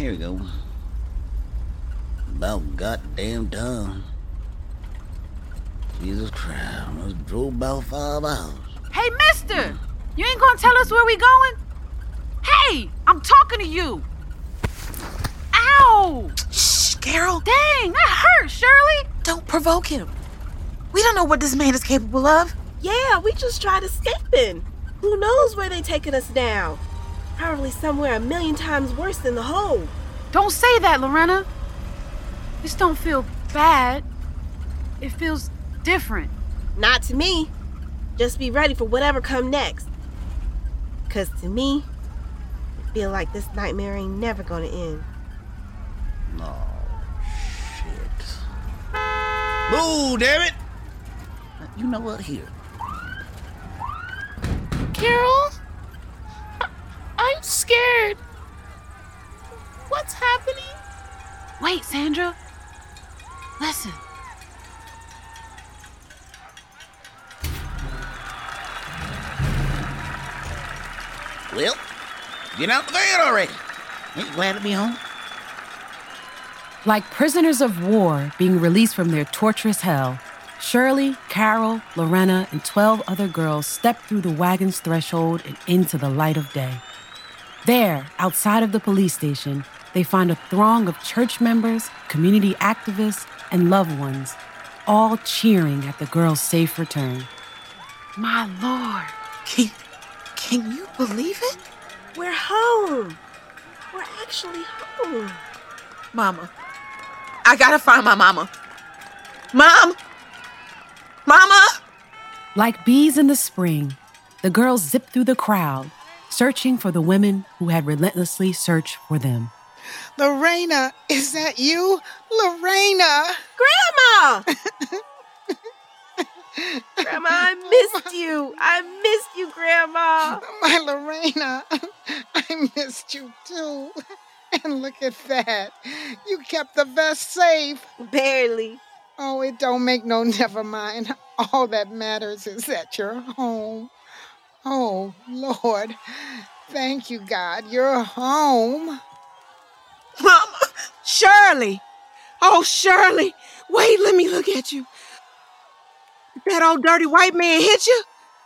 Here we go. About goddamn time. Jesus Christ, I drove about five hours. Hey, mister! You ain't gonna tell us where we going? Hey, I'm talking to you! Ow! Shh, Carol. Dang, that hurt, Shirley! Don't provoke him. We don't know what this man is capable of. Yeah, we just tried escaping. Who knows where they taking us now? Probably somewhere a million times worse than the hole. Don't say that, Lorena. This don't feel bad. It feels different. Not to me. Just be ready for whatever come next. Cause to me, I feel like this nightmare ain't never gonna end. Oh, shit. Move, damn it! You know what? Here. Carol? I'm scared. What's happening? Wait, Sandra. Listen. Well, get out the van already. Ain't you glad to be home? Like prisoners of war being released from their torturous hell, Shirley, Carol, Lorena, and 12 other girls step through the wagon's threshold and into the light of day. There, outside of the police station, they find a throng of church members, community activists, and loved ones, all cheering at the girls' safe return. My lord. Can, can you believe it? We're home. We're actually home. Mama. I gotta find my mama. Mom! Mama! Like bees in the spring, the girls zip through the crowd, searching for the women who had relentlessly searched for them. Lorena, is that you? Lorena! Grandma! Grandma, I missed you. I missed you, Grandma. My Lorena, I missed you too. And look at that. You kept the vest safe. Barely. Oh, it don't make no never mind. All that matters is that you're home. Oh, Lord. Thank you, God. You're home. Mama! Shirley! Oh, Shirley! Wait, let me look at you. That old dirty white man hit you?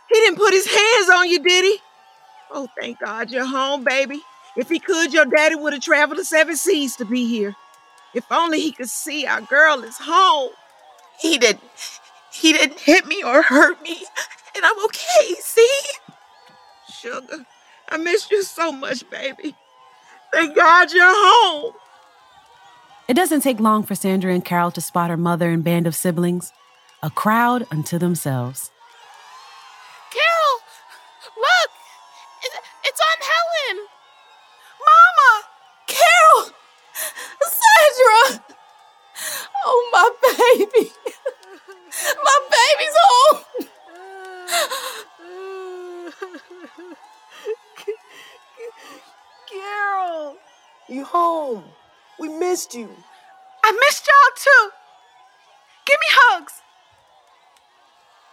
He didn't put his hands on you, did he? Oh, thank God you're home, baby. If he could, your daddy would have traveled the seven seas to be here. If only he could see our girl is home. He didn't. He didn't hit me or hurt me, and I'm okay. See, sugar, I miss you so much, baby. Thank God you're home. It doesn't take long for Sandra and Carol to spot her mother and band of siblings, a crowd unto themselves. Carol! Look! It's Aunt Helen! Mama! Carol! Sandra! Oh, my baby! My baby's home! Carol. You home. We missed you. I missed y'all too. Give me hugs.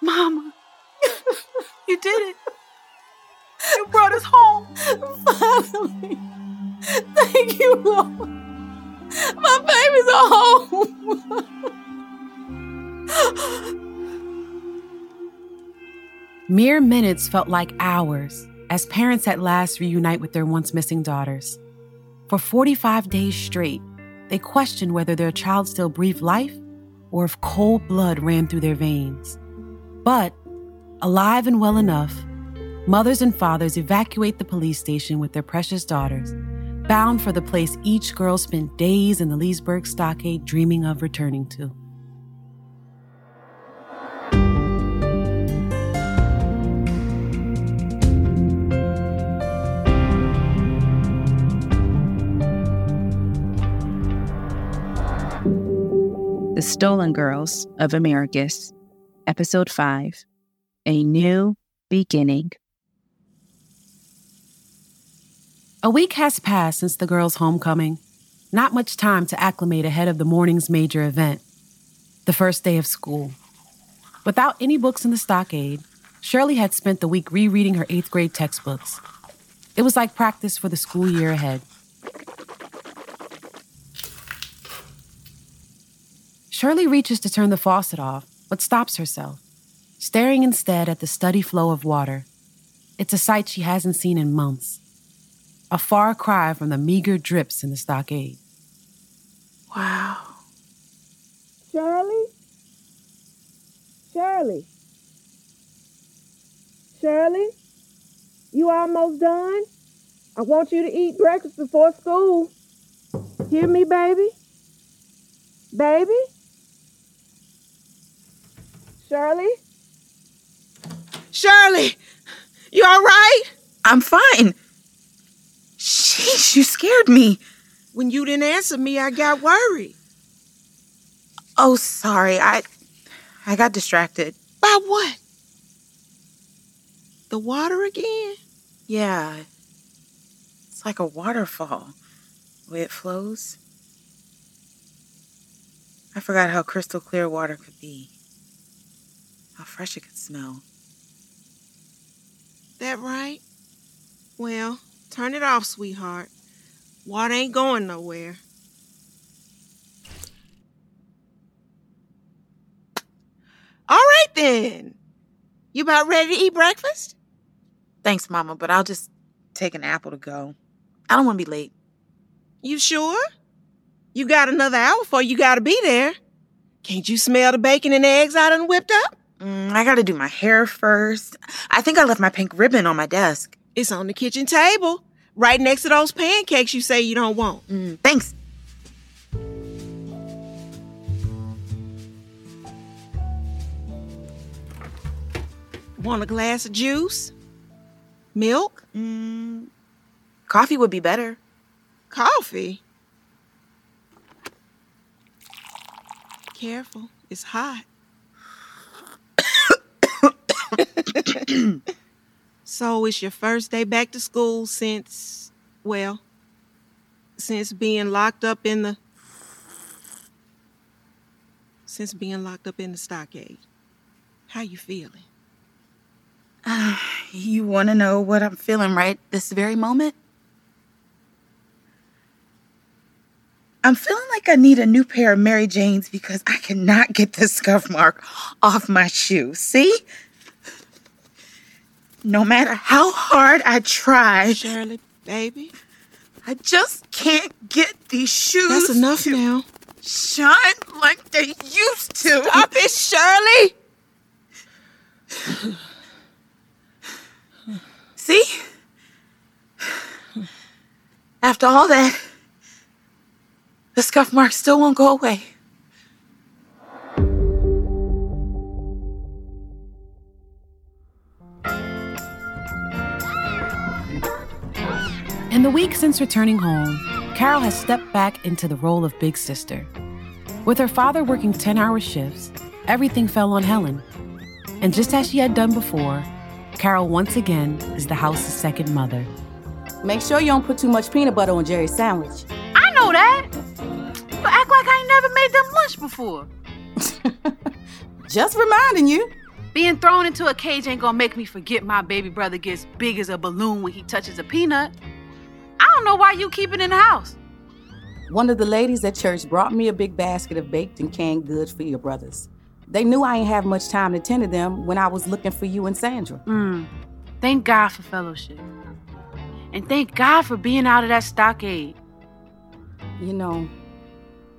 Mama, you did it. You brought us home. Finally! Thank you, Lord! My baby's home! Mere minutes felt like hours as parents at last reunite with their once missing daughters. For 45 days straight, they questioned whether their child still breathed life or if cold blood ran through their veins. But, alive and well enough, mothers and fathers evacuate the police station with their precious daughters, bound for the place each girl spent days in the Leesburg stockade dreaming of returning to. The Stolen Girls of Americus, Episode 5 A New Beginning. A week has passed since the girls' homecoming. Not much time to acclimate ahead of the morning's major event, the first day of school. Without any books in the stockade, Shirley had spent the week rereading her eighth grade textbooks. It was like practice for the school year ahead. Shirley reaches to turn the faucet off, but stops herself, staring instead at the steady flow of water. It's a sight she hasn't seen in months. A far cry from the meager drips in the stockade. Wow. Shirley? Shirley? Shirley? You almost done? I want you to eat breakfast before school. Hear me, baby? Baby? Shirley? Shirley! You all right? I'm fine. Sheesh, you scared me. When you didn't answer me, I got worried. Oh, sorry. I I got distracted. By what? The water again? Yeah. It's like a waterfall. The way it flows. I forgot how crystal clear water could be. Fresh it could smell. That right? Well, turn it off, sweetheart. Water ain't going nowhere. All right then. You about ready to eat breakfast? Thanks, Mama, but I'll just take an apple to go. I don't want to be late. You sure? You got another hour before you gotta be there. Can't you smell the bacon and eggs I done whipped up? Mm, I gotta do my hair first. I think I left my pink ribbon on my desk. It's on the kitchen table, right next to those pancakes you say you don't want. Mm, thanks. Want a glass of juice? Milk? Mm, coffee would be better. Coffee? Careful, it's hot. so it's your first day back to school since, well, since being locked up in the since being locked up in the stockade. How you feeling? Uh, you want to know what I'm feeling right this very moment? I'm feeling like I need a new pair of Mary Janes because I cannot get the scuff mark off my shoe. See? No matter how hard I try, Shirley, baby, I just can't get these shoes. That's enough to now. Shine like they used to. Stop it, Shirley! See? After all that, the scuff mark still won't go away. In the week since returning home, Carol has stepped back into the role of big sister. With her father working 10 hour shifts, everything fell on Helen. And just as she had done before, Carol once again is the house's second mother. Make sure you don't put too much peanut butter on Jerry's sandwich. I know that. You act like I ain't never made them lunch before. Just reminding you. Being thrown into a cage ain't gonna make me forget my baby brother gets big as a balloon when he touches a peanut. I don't know why you keep it in the house. One of the ladies at church brought me a big basket of baked and canned goods for your brothers. They knew I ain't have much time to tend to them when I was looking for you and Sandra. Mm. Thank God for fellowship. And thank God for being out of that stockade. You know,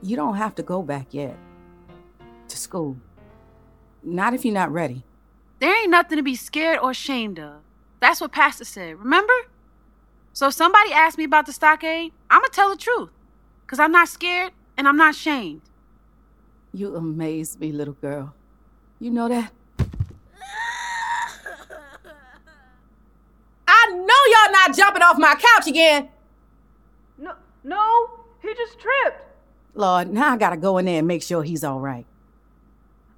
you don't have to go back yet to school. Not if you're not ready. There ain't nothing to be scared or ashamed of. That's what Pastor said, remember? So if somebody asks me about the stockade, I'ma tell the truth. Cause I'm not scared and I'm not shamed. You amaze me, little girl. You know that? I know y'all not jumping off my couch again. No, no, he just tripped. Lord, now I gotta go in there and make sure he's all right.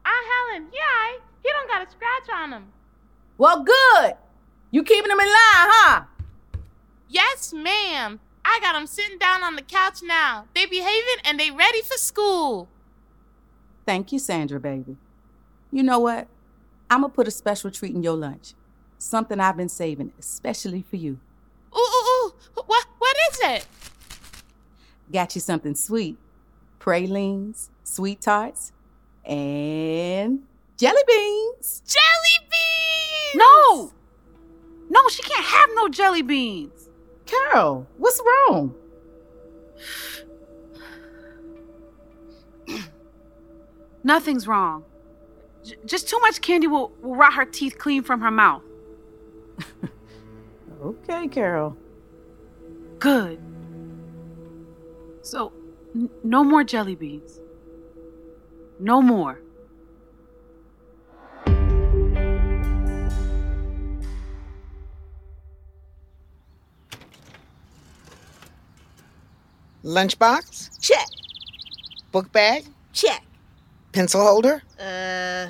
Ah, Helen, yeah, he don't got a scratch on him. Well, good. You keeping him in line, huh? Yes, ma'am. I got them sitting down on the couch now. They behaving and they ready for school. Thank you, Sandra, baby. You know what? I'm gonna put a special treat in your lunch. Something I've been saving especially for you. Ooh, ooh, ooh. What, what is it? Got you something sweet. Pralines, sweet tarts, and jelly beans. Jelly beans! No! No, she can't have no jelly beans. Carol, what's wrong? Nothing's wrong. J- just too much candy will, will rot her teeth clean from her mouth. okay, Carol. Good. So, n- no more jelly beans. No more. Lunchbox? Check. Book bag? Check. Pencil holder? Uh,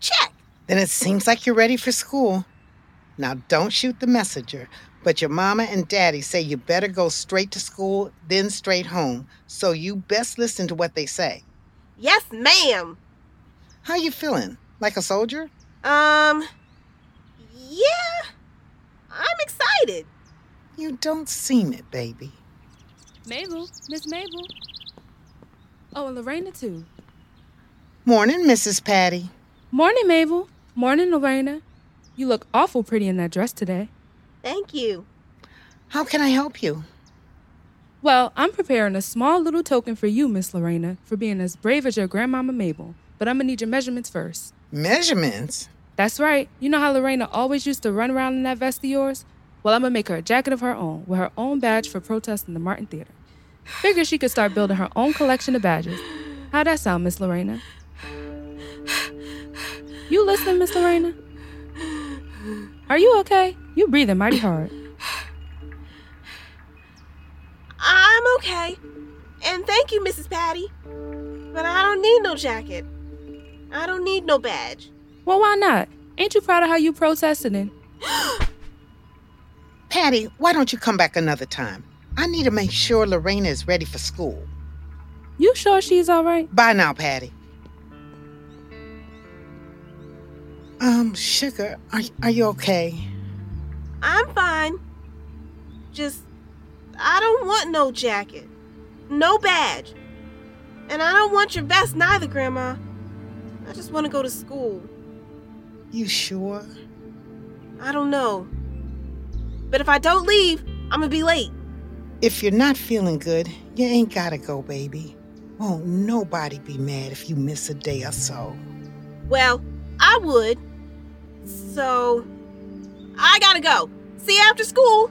check. Then it seems like you're ready for school. Now, don't shoot the messenger, but your mama and daddy say you better go straight to school, then straight home. So you best listen to what they say. Yes, ma'am. How you feeling? Like a soldier? Um, yeah. I'm excited. You don't seem it, baby. Mabel, Miss Mabel. Oh, and Lorena too. Morning, Mrs. Patty. Morning, Mabel. Morning, Lorena. You look awful pretty in that dress today. Thank you. How can I help you? Well, I'm preparing a small little token for you, Miss Lorena, for being as brave as your grandmama Mabel. But I'm gonna need your measurements first. Measurements? That's right. You know how Lorena always used to run around in that vest of yours? Well, I'm gonna make her a jacket of her own with her own badge for protest in the Martin Theater. Figure she could start building her own collection of badges. How'd that sound, Miss Lorena? You listening, Miss Lorena? Are you okay? You breathing mighty hard. I'm okay. And thank you, Mrs. Patty. But I don't need no jacket. I don't need no badge. Well, why not? Ain't you proud of how you protested and Patty, why don't you come back another time? I need to make sure Lorena is ready for school. You sure she's all right? Bye now, Patty. Um, Sugar, are, are you okay? I'm fine. Just, I don't want no jacket, no badge. And I don't want your vest neither, Grandma. I just want to go to school. You sure? I don't know. But if I don't leave, I'm gonna be late. If you're not feeling good, you ain't gotta go, baby. Won't nobody be mad if you miss a day or so. Well, I would. So, I gotta go. See you after school.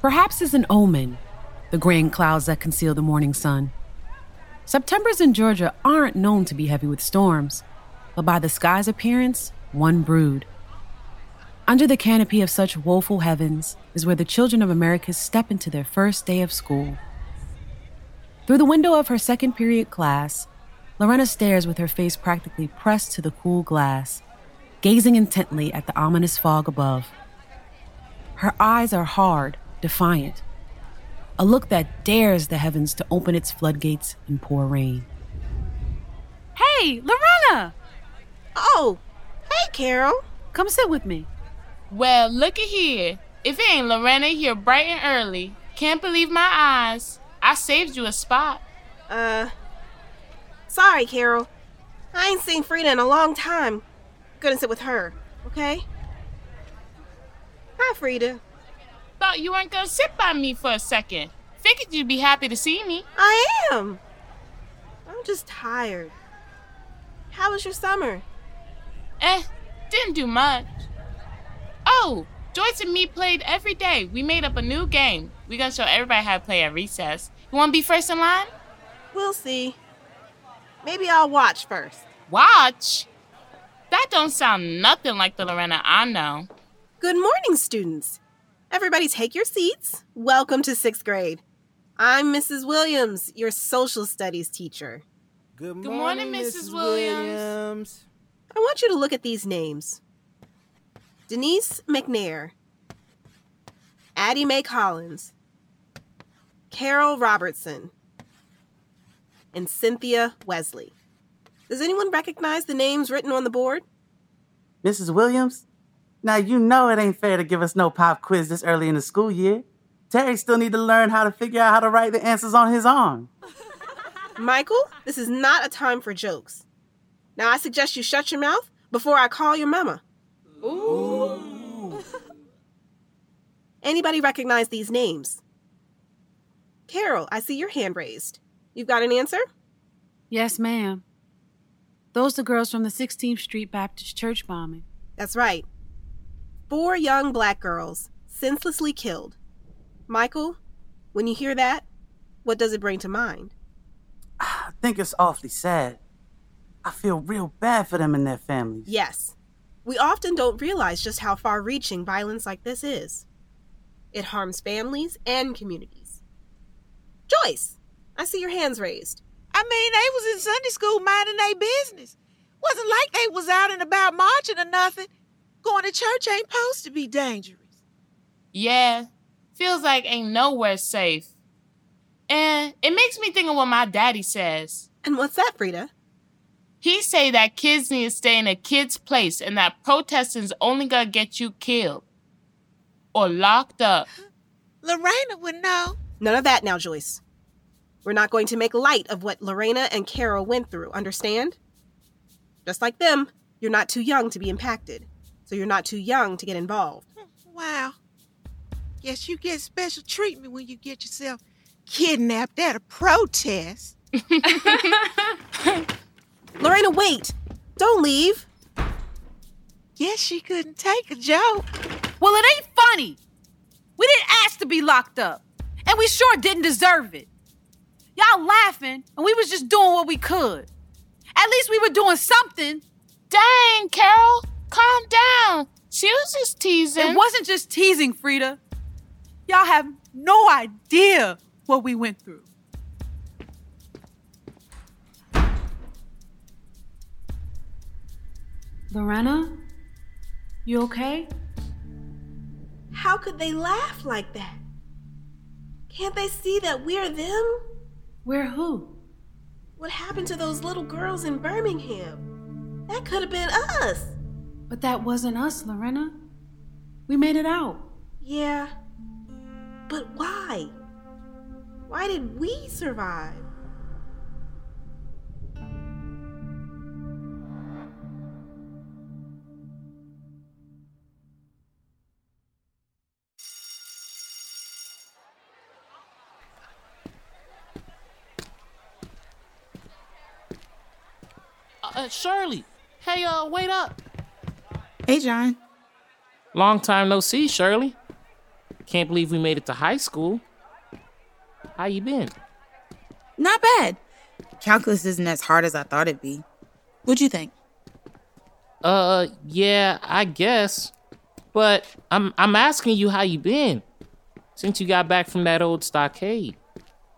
Perhaps as an omen, the graying clouds that conceal the morning sun. Septembers in Georgia aren't known to be heavy with storms, but by the sky's appearance, one brood. Under the canopy of such woeful heavens is where the children of Americus step into their first day of school. Through the window of her second period class, Lorena stares with her face practically pressed to the cool glass, gazing intently at the ominous fog above. Her eyes are hard, defiant, a look that dares the heavens to open its floodgates and pour rain. Hey, Lorena! Oh, hey, Carol. Come sit with me. Well, look at here. If it ain't Lorena here bright and early, can't believe my eyes. I saved you a spot. Uh, sorry, Carol. I ain't seen Frida in a long time. Gonna sit with her, okay? Hi, Frida. Thought you weren't gonna sit by me for a second. Figured you'd be happy to see me. I am. I'm just tired. How was your summer? Eh, didn't do much. Oh, Joyce and me played every day. We made up a new game. We gonna show everybody how to play at recess. You wanna be first in line? We'll see. Maybe I'll watch first. Watch? That don't sound nothing like the Lorena I know. Good morning, students. Everybody take your seats. Welcome to sixth grade. I'm Mrs. Williams, your social studies teacher. Good Good morning, Mrs. Williams. I want you to look at these names Denise McNair, Addie Mae Collins, Carol Robertson, and Cynthia Wesley. Does anyone recognize the names written on the board? Mrs. Williams? Now you know it ain't fair to give us no pop quiz this early in the school year. Terry still need to learn how to figure out how to write the answers on his own. Michael, this is not a time for jokes. Now I suggest you shut your mouth before I call your mama. Ooh. Anybody recognize these names? Carol, I see your hand raised. You've got an answer? Yes, ma'am. Those the girls from the 16th Street Baptist Church bombing. That's right. Four young black girls senselessly killed. Michael, when you hear that, what does it bring to mind? Ah, I think it's awfully sad. I feel real bad for them and their families. Yes. We often don't realize just how far reaching violence like this is. It harms families and communities. Joyce, I see your hands raised. I mean, they was in Sunday school minding their business. Wasn't like they was out and about marching or nothing. Going to church ain't supposed to be dangerous. Yeah, feels like ain't nowhere safe. And it makes me think of what my daddy says. And what's that, Frida? He say that kids need to stay in a kid's place and that protesting's only gonna get you killed. Or locked up. Lorena would know. None of that now, Joyce. We're not going to make light of what Lorena and Carol went through, understand? Just like them, you're not too young to be impacted, so you're not too young to get involved. Wow. Guess you get special treatment when you get yourself kidnapped at a protest. Lorena, wait! Don't leave! Guess she couldn't take a joke. Well, it ain't funny. We didn't ask to be locked up, and we sure didn't deserve it. Y'all laughing, and we was just doing what we could. At least we were doing something. Dang, Carol, calm down. She was just teasing. It wasn't just teasing, Frida. Y'all have no idea what we went through. Lorena, you okay? How could they laugh like that? Can't they see that we're them? We're who? What happened to those little girls in Birmingham? That could have been us. But that wasn't us, Lorena. We made it out. Yeah. But why? Why did we survive? Uh, Shirley, hey, uh, wait up. Hey, John. Long time no see, Shirley. Can't believe we made it to high school. How you been? Not bad. Calculus isn't as hard as I thought it'd be. What'd you think? Uh, yeah, I guess. But I'm I'm asking you how you been since you got back from that old stockade.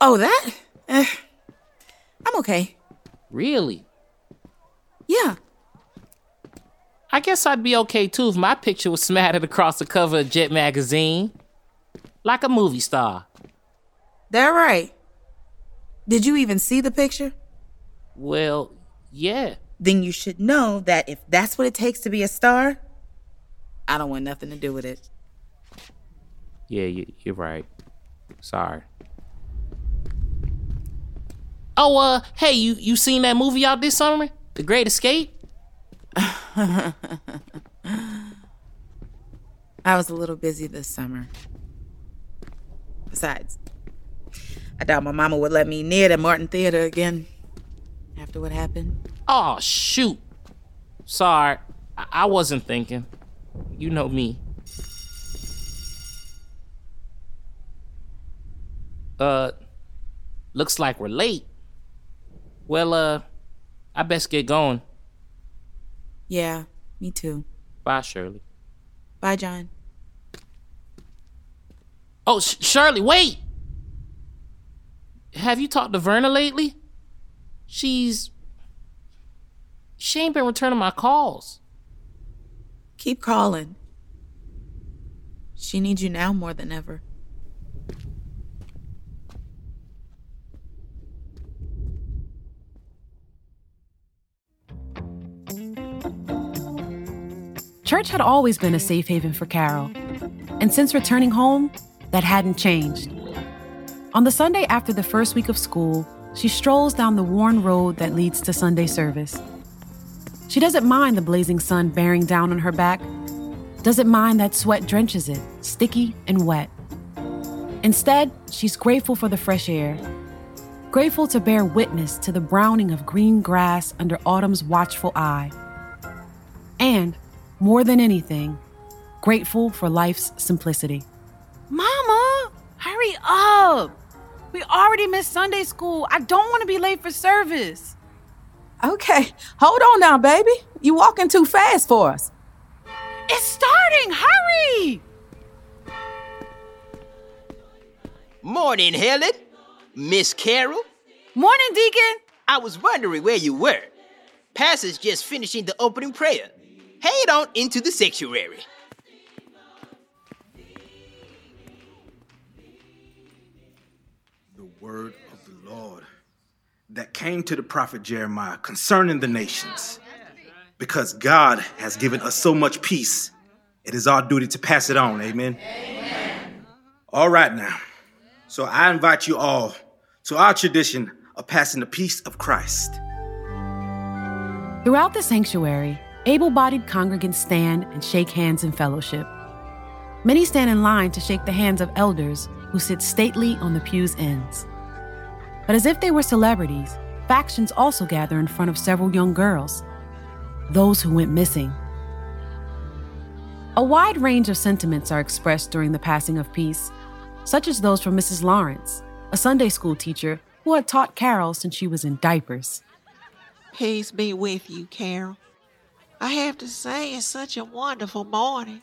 Oh, that? Eh, I'm okay. Really? Yeah. I guess I'd be okay too if my picture was smattered across the cover of Jet magazine. Like a movie star. That right. Did you even see the picture? Well, yeah. Then you should know that if that's what it takes to be a star, I don't want nothing to do with it. Yeah, you, you're right. Sorry. Oh, uh, hey, you you seen that movie out this summer? The Great Escape? I was a little busy this summer. Besides, I doubt my mama would let me near the Martin Theater again after what happened. Oh, shoot. Sorry. I, I wasn't thinking. You know me. Uh, looks like we're late. Well, uh, I best get going. Yeah, me too. Bye, Shirley. Bye, John. Oh, Sh- Shirley, wait! Have you talked to Verna lately? She's. She ain't been returning my calls. Keep calling. She needs you now more than ever. Church had always been a safe haven for Carol. And since returning home, that hadn't changed. On the Sunday after the first week of school, she strolls down the worn road that leads to Sunday service. She doesn't mind the blazing sun bearing down on her back, doesn't mind that sweat drenches it, sticky and wet. Instead, she's grateful for the fresh air, grateful to bear witness to the browning of green grass under autumn's watchful eye. And, more than anything, grateful for life's simplicity. Mama, hurry up. We already missed Sunday school. I don't want to be late for service. Okay, hold on now, baby. You're walking too fast for us. It's starting. Hurry. Morning, Helen. Miss Carol. Morning, Deacon. I was wondering where you were. Pastor's just finishing the opening prayer. Head on into the sanctuary. The word of the Lord that came to the prophet Jeremiah concerning the nations. Because God has given us so much peace, it is our duty to pass it on. Amen. All right, now. So I invite you all to our tradition of passing the peace of Christ. Throughout the sanctuary, able bodied congregants stand and shake hands in fellowship. Many stand in line to shake the hands of elders who sit stately on the pew's ends. But as if they were celebrities, factions also gather in front of several young girls, those who went missing. A wide range of sentiments are expressed during the passing of peace, such as those from Mrs. Lawrence, a Sunday school teacher who had taught Carol since she was in diapers. Peace be with you, Carol. I have to say, it's such a wonderful morning.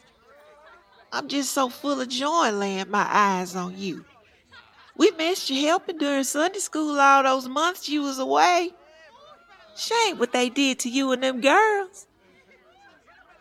I'm just so full of joy laying my eyes on you. We missed you helping during Sunday school all those months you was away. Shame what they did to you and them girls.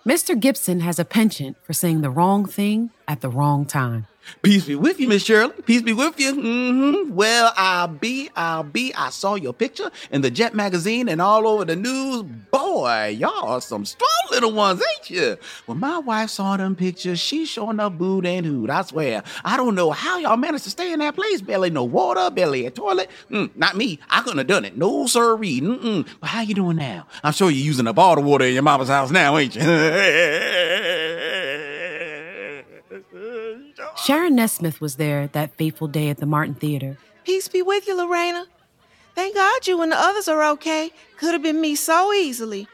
Mr. Gibson has a penchant for saying the wrong thing at the wrong time. Peace be with you, Miss Shirley. Peace be with you. Mm-hmm. Well, I'll be, I'll be. I saw your picture in the Jet magazine and all over the news. Boy, y'all are some strong little ones, ain't you? When my wife saw them pictures, she showing up booed and hooed. I swear. I don't know how y'all managed to stay in that place. Barely no water, barely a toilet. Mm, not me. I couldn't have done it. No, sir, Mm-mm. But how you doing now? I'm sure you're using up all the water in your mama's house now, ain't you? Sharon Nesmith was there that fateful day at the Martin Theater. Peace be with you, Lorena. Thank God you and the others are okay. Could have been me so easily.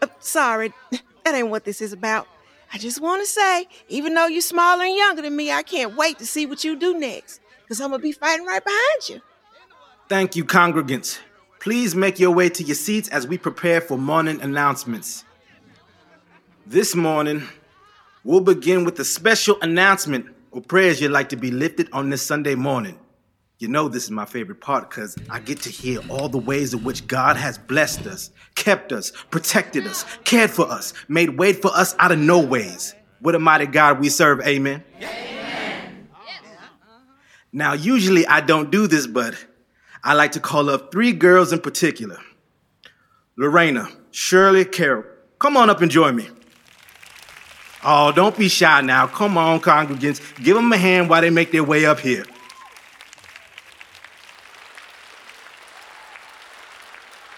Uh, sorry, that ain't what this is about. I just want to say, even though you're smaller and younger than me, I can't wait to see what you do next. Because I'm going to be fighting right behind you. Thank you, congregants. Please make your way to your seats as we prepare for morning announcements. This morning, we'll begin with a special announcement or prayers you'd like to be lifted on this Sunday morning. You know, this is my favorite part because I get to hear all the ways in which God has blessed us, kept us, protected us, cared for us, made way for us out of no ways. What a mighty God we serve, amen. amen. Now, usually I don't do this, but I like to call up three girls in particular Lorena, Shirley, Carol. Come on up and join me. Oh, don't be shy now. Come on, congregants. Give them a hand while they make their way up here.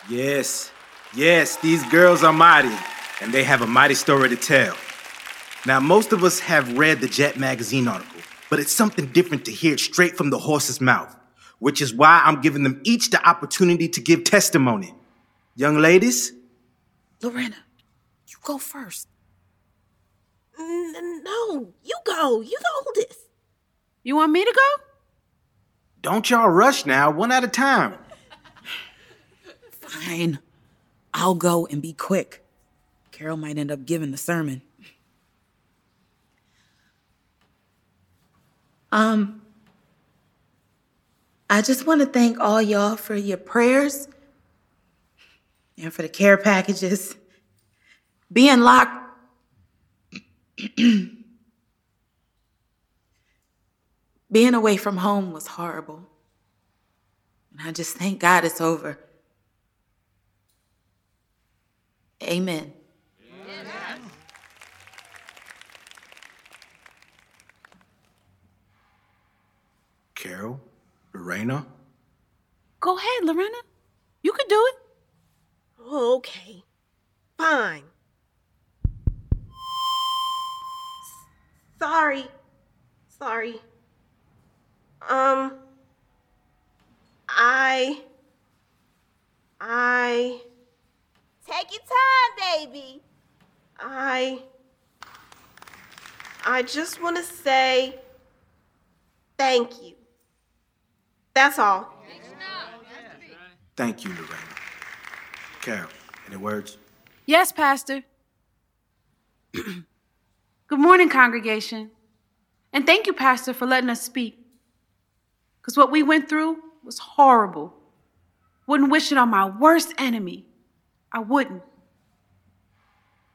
Yes, yes, these girls are mighty, and they have a mighty story to tell. Now, most of us have read the Jet magazine article, but it's something different to hear it straight from the horse's mouth, which is why I'm giving them each the opportunity to give testimony. Young ladies? Lorena, you go first. N- no, you go. You the oldest. You want me to go? Don't y'all rush now, one at a time. Fine. I'll go and be quick. Carol might end up giving the sermon. Um, I just want to thank all y'all for your prayers and for the care packages. Being locked. Being away from home was horrible. And I just thank God it's over. Amen. Carol? Lorena? Go ahead, Lorena. You can do it. Okay. Fine. Sorry. Sorry. Um. I. I. Take your time, baby. I. I just want to say thank you. That's all. Thank you, Lorena. Carol, any words? Yes, Pastor. Good morning, congregation. And thank you, Pastor, for letting us speak. Because what we went through was horrible. Wouldn't wish it on my worst enemy. I wouldn't.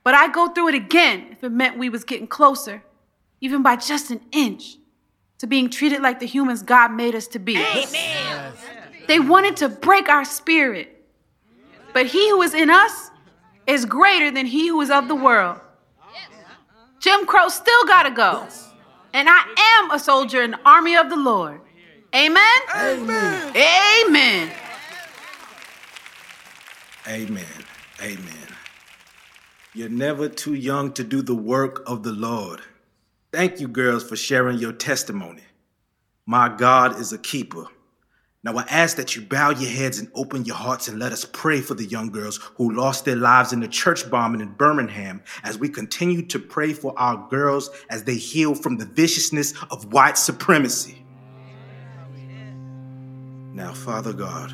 But I'd go through it again if it meant we was getting closer, even by just an inch, to being treated like the humans God made us to be. Amen. They wanted to break our spirit. But he who is in us is greater than he who is of the world. Jim Crow still gotta go. And I am a soldier in the army of the Lord. Amen? Amen. Amen. Amen. Amen. You're never too young to do the work of the Lord. Thank you, girls, for sharing your testimony. My God is a keeper. Now I ask that you bow your heads and open your hearts and let us pray for the young girls who lost their lives in the church bombing in Birmingham as we continue to pray for our girls as they heal from the viciousness of white supremacy. Now, Father God,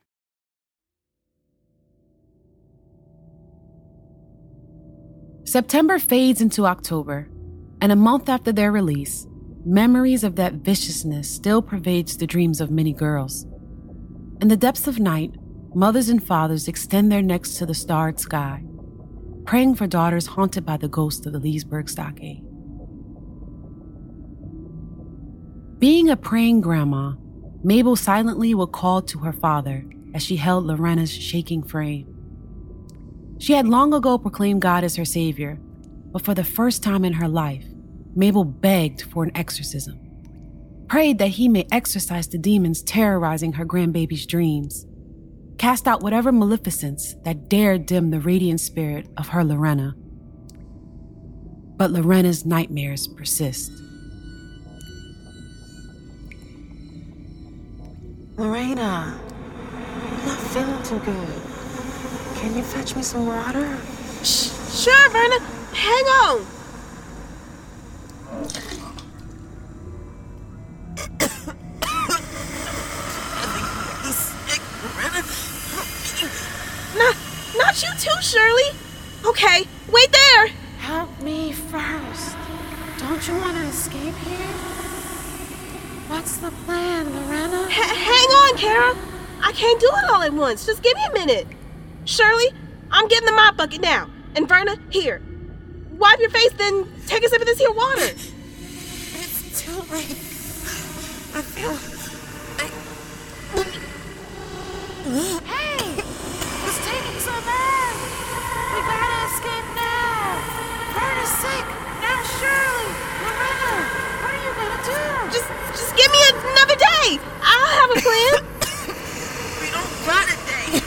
September fades into October, and a month after their release, memories of that viciousness still pervades the dreams of many girls. In the depths of night, mothers and fathers extend their necks to the starred sky, praying for daughters haunted by the ghost of the Leesburg stockade. Being a praying grandma, Mabel silently would call to her father as she held Lorena's shaking frame. She had long ago proclaimed God as her savior, but for the first time in her life, Mabel begged for an exorcism, prayed that he may exorcise the demons terrorizing her grandbaby's dreams, cast out whatever maleficence that dared dim the radiant spirit of her Lorena. But Lorena's nightmares persist. Lorena, I'm not feeling too good. Can you fetch me some water? Sh- Sure, Verna. Hang on. Not, not you too, Shirley. Okay, wait there. Help me first. Don't you want to escape here? What's the plan, Lorena? H- hang on, Kara. I can't do it all at once. Just give me a minute. Shirley, I'm getting the mop bucket now. And Verna, here. Wipe your face, then take a sip of this here water. It's too late. I feel. Hey! It's taking so bad! We gotta escape now! Verna's sick! Now Shirley! Lorena! What are you gonna do? Just just give me another day. I'll have a plan. we don't got a day.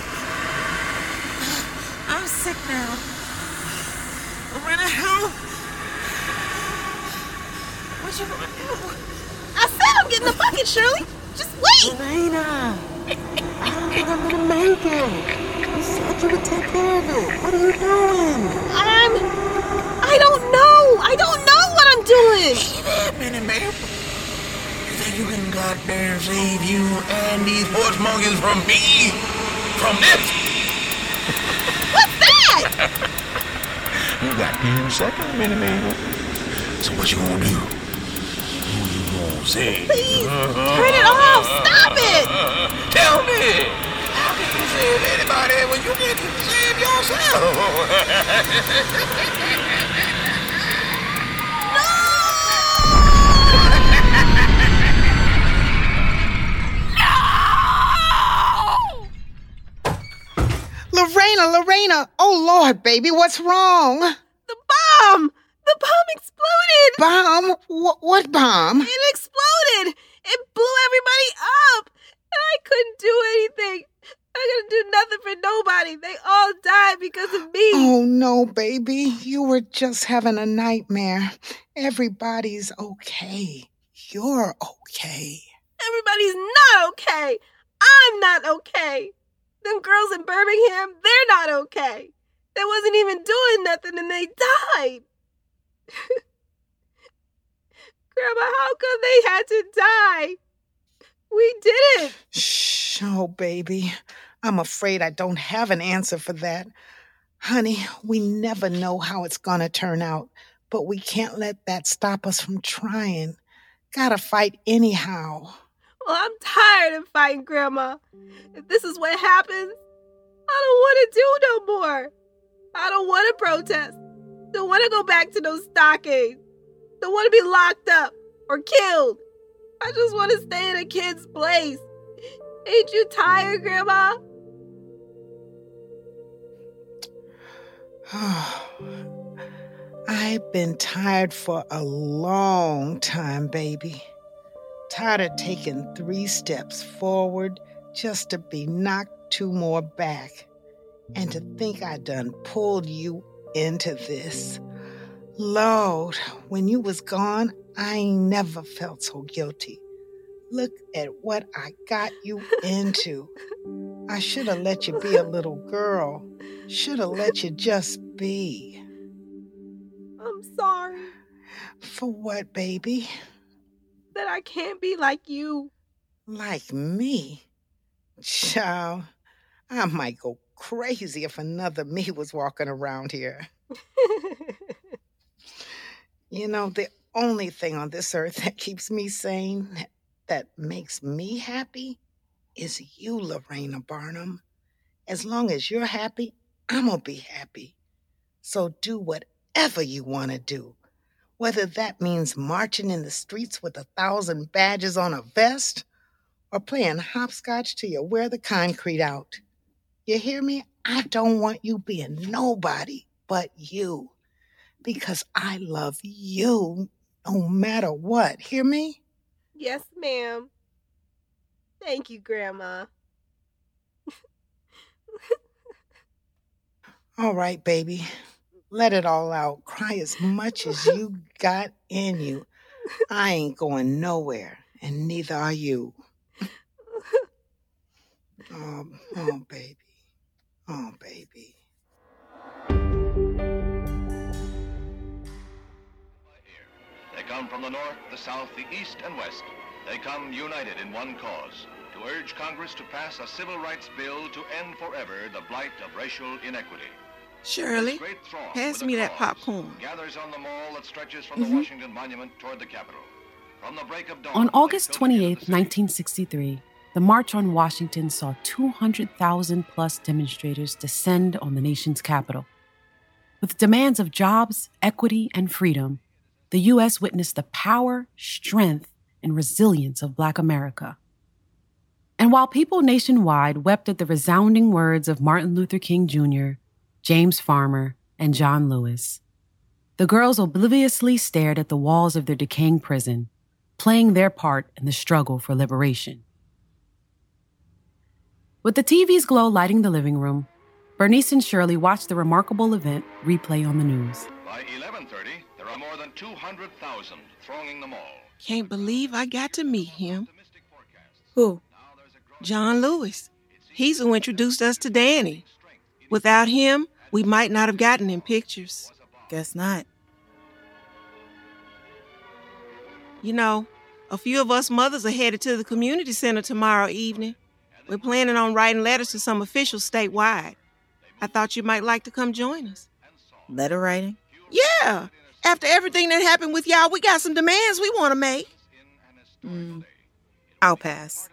I'm sick now. Lorena, help! What you gonna do? I said I'm getting the bucket, Shirley. Just wait. Lorena! I don't think I'm gonna make it. You said you would take care of it. What are you doing? I'm. I don't know. I don't know what I'm doing. A minute, man. You think you can goddamn save you and these horsemongers from me? From this? What's that? You goddamn second minute, man. So what you gonna do? Who you gonna save? Please, uh-huh. turn it off. Stop it. Tell me. How can you save anybody when you can't even save yourself? Lorena, Lorena! Oh Lord, baby, what's wrong? The bomb! The bomb exploded! Bomb? What, what bomb? It exploded! It blew everybody up! And I couldn't do anything. I couldn't do nothing for nobody. They all died because of me. Oh no, baby. You were just having a nightmare. Everybody's okay. You're okay. Everybody's not okay. I'm not okay. Them girls in Birmingham, they're not okay. They wasn't even doing nothing and they died. Grandma, how come they had to die? We did it. Shh, oh, baby. I'm afraid I don't have an answer for that. Honey, we never know how it's going to turn out, but we can't let that stop us from trying. Gotta fight anyhow. Well, I'm tired of fighting, Grandma. If this is what happens, I don't want to do no more. I don't want to protest. Don't want to go back to those stockades. Don't want to be locked up or killed. I just want to stay in a kid's place. Ain't you tired, Grandma? I've been tired for a long time, baby. Tired of taking three steps forward just to be knocked two more back. And to think I done pulled you into this. Lord, when you was gone, I ain't never felt so guilty. Look at what I got you into. I should have let you be a little girl. Should have let you just be. I'm sorry. For what, baby? that I can't be like you. Like me? Child, I might go crazy if another me was walking around here. you know, the only thing on this earth that keeps me sane, that, makes me happy, is you, Lorena Barnum. As long as you're happy, I'm gonna be happy. So do whatever you wanna do. Whether that means marching in the streets with a thousand badges on a vest or playing hopscotch till you wear the concrete out. You hear me? I don't want you being nobody but you because I love you no matter what. Hear me? Yes, ma'am. Thank you, Grandma. All right, baby. Let it all out. Cry as much as you got in you. I ain't going nowhere, and neither are you. Oh, oh, baby. Oh, baby. Come from the north, the south, the east, and west. They come united in one cause to urge Congress to pass a civil rights bill to end forever the blight of racial inequity. Shirley, pass me that popcorn. Gathers on the mall that stretches from Mhm. the Washington Monument toward the Capitol. From the break of dawn, On August 28, 1963, the March on Washington saw 200,000 plus demonstrators descend on the nation's capital. With demands of jobs, equity, and freedom, the U.S. witnessed the power, strength, and resilience of Black America. And while people nationwide wept at the resounding words of Martin Luther King Jr., James Farmer, and John Lewis, the girls obliviously stared at the walls of their decaying prison, playing their part in the struggle for liberation. With the TV's glow lighting the living room, Bernice and Shirley watched the remarkable event replay on the news. By 11:30, there are more than 200,000 thronging the mall. Can't believe I got to meet him. Who? John Lewis. He's who introduced us to Danny. Without him, we might not have gotten in pictures. Guess not. You know, a few of us mothers are headed to the community center tomorrow evening. We're planning on writing letters to some officials statewide. I thought you might like to come join us. Letter writing? Yeah. After everything that happened with y'all, we got some demands we want to make. Mm, I'll pass.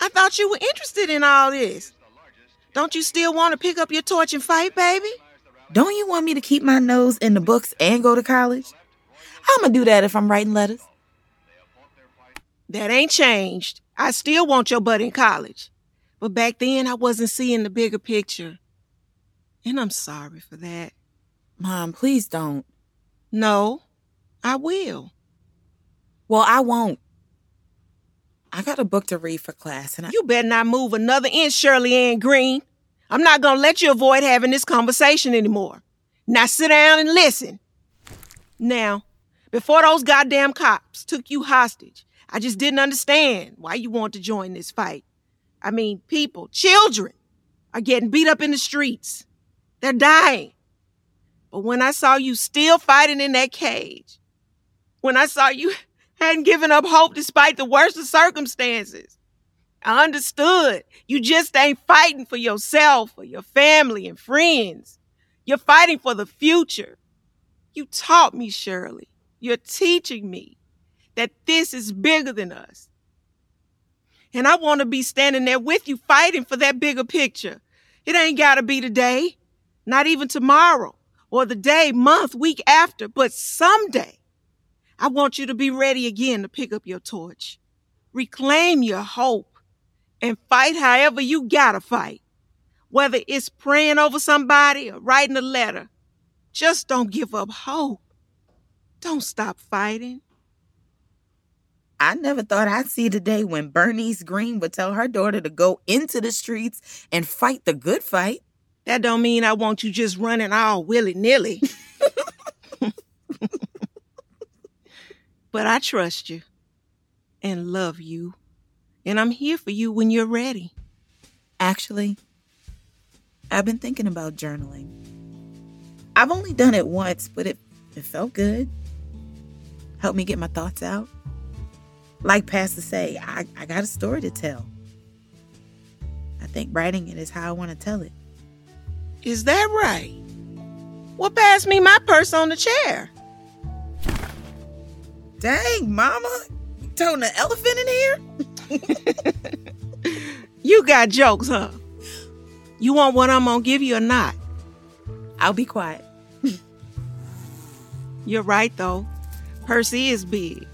I thought you were interested in all this. Don't you still want to pick up your torch and fight, baby? Don't you want me to keep my nose in the books and go to college? I'm gonna do that if I'm writing letters. That ain't changed. I still want your butt in college. But back then, I wasn't seeing the bigger picture. And I'm sorry for that. Mom, please don't. No, I will. Well, I won't. I got a book to read for class, and I. You better not move another inch, Shirley Ann Green. I'm not gonna let you avoid having this conversation anymore. Now sit down and listen. Now, before those goddamn cops took you hostage, I just didn't understand why you want to join this fight. I mean, people, children, are getting beat up in the streets. They're dying. But when I saw you still fighting in that cage, when I saw you hadn't given up hope despite the worst of circumstances, I understood you just ain't fighting for yourself or your family and friends. You're fighting for the future. You taught me, Shirley. You're teaching me that this is bigger than us. And I want to be standing there with you fighting for that bigger picture. It ain't got to be today, not even tomorrow, or the day, month, week after, but someday. I want you to be ready again to pick up your torch, reclaim your hope, and fight however you gotta fight. Whether it's praying over somebody or writing a letter, just don't give up hope. Don't stop fighting. I never thought I'd see the day when Bernice Green would tell her daughter to go into the streets and fight the good fight. That don't mean I want you just running all willy nilly. but I trust you and love you. And I'm here for you when you're ready. Actually, I've been thinking about journaling. I've only done it once, but it, it felt good. Helped me get my thoughts out. Like Pastor say, I, I got a story to tell. I think writing it is how I want to tell it. Is that right? Well, pass me my purse on the chair. Dang, Mama. You toting an elephant in here? You got jokes, huh? You want what I'm gonna give you or not? I'll be quiet. You're right, though. Purse is big.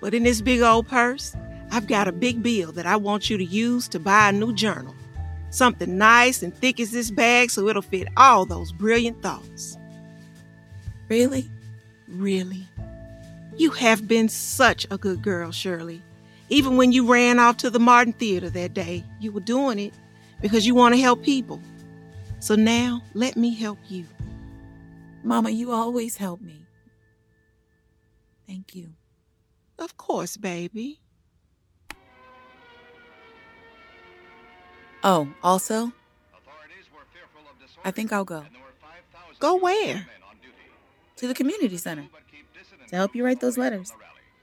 But in this big old purse, I've got a big bill that I want you to use to buy a new journal. Something nice and thick as this bag so it'll fit all those brilliant thoughts. Really? Really? You have been such a good girl, Shirley. Even when you ran off to the Martin Theater that day, you were doing it because you want to help people. So now, let me help you. Mama, you always help me. Thank you. Of course, baby. Oh, also, I think I'll go. Go where? To the community center to help you write those letters.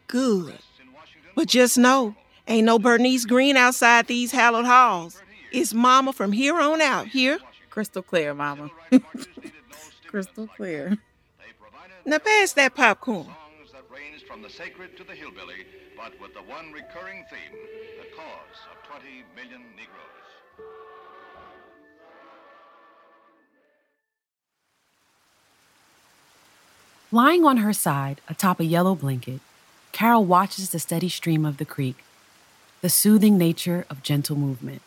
Good. But just know, ain't no Bernice Green outside these hallowed halls. It's Mama from here on out, here? Crystal clear, Mama. Crystal clear. Now pass that popcorn. Ranged from the sacred to the hillbilly, but with the one recurring theme, the cause of 20 million Negroes. Lying on her side atop a yellow blanket, Carol watches the steady stream of the creek, the soothing nature of gentle movement.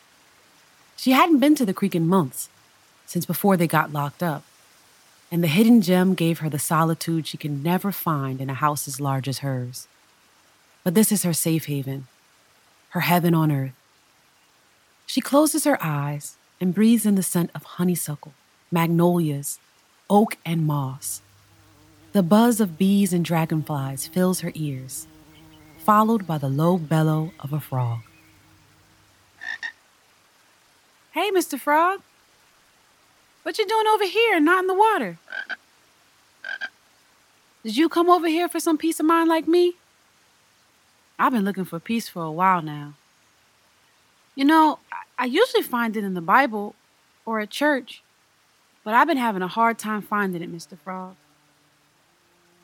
She hadn't been to the creek in months, since before they got locked up, and the hidden gem gave her the solitude she can never find in a house as large as hers. But this is her safe haven, her heaven on earth. She closes her eyes and breathes in the scent of honeysuckle, magnolias, oak, and moss. The buzz of bees and dragonflies fills her ears, followed by the low bellow of a frog. Hey, Mr. Frog. What you doing over here, not in the water? Did you come over here for some peace of mind like me? I've been looking for peace for a while now. You know, I- usually find it in the Bible or at church, but I've been having a hard time finding it, Mr. Frog.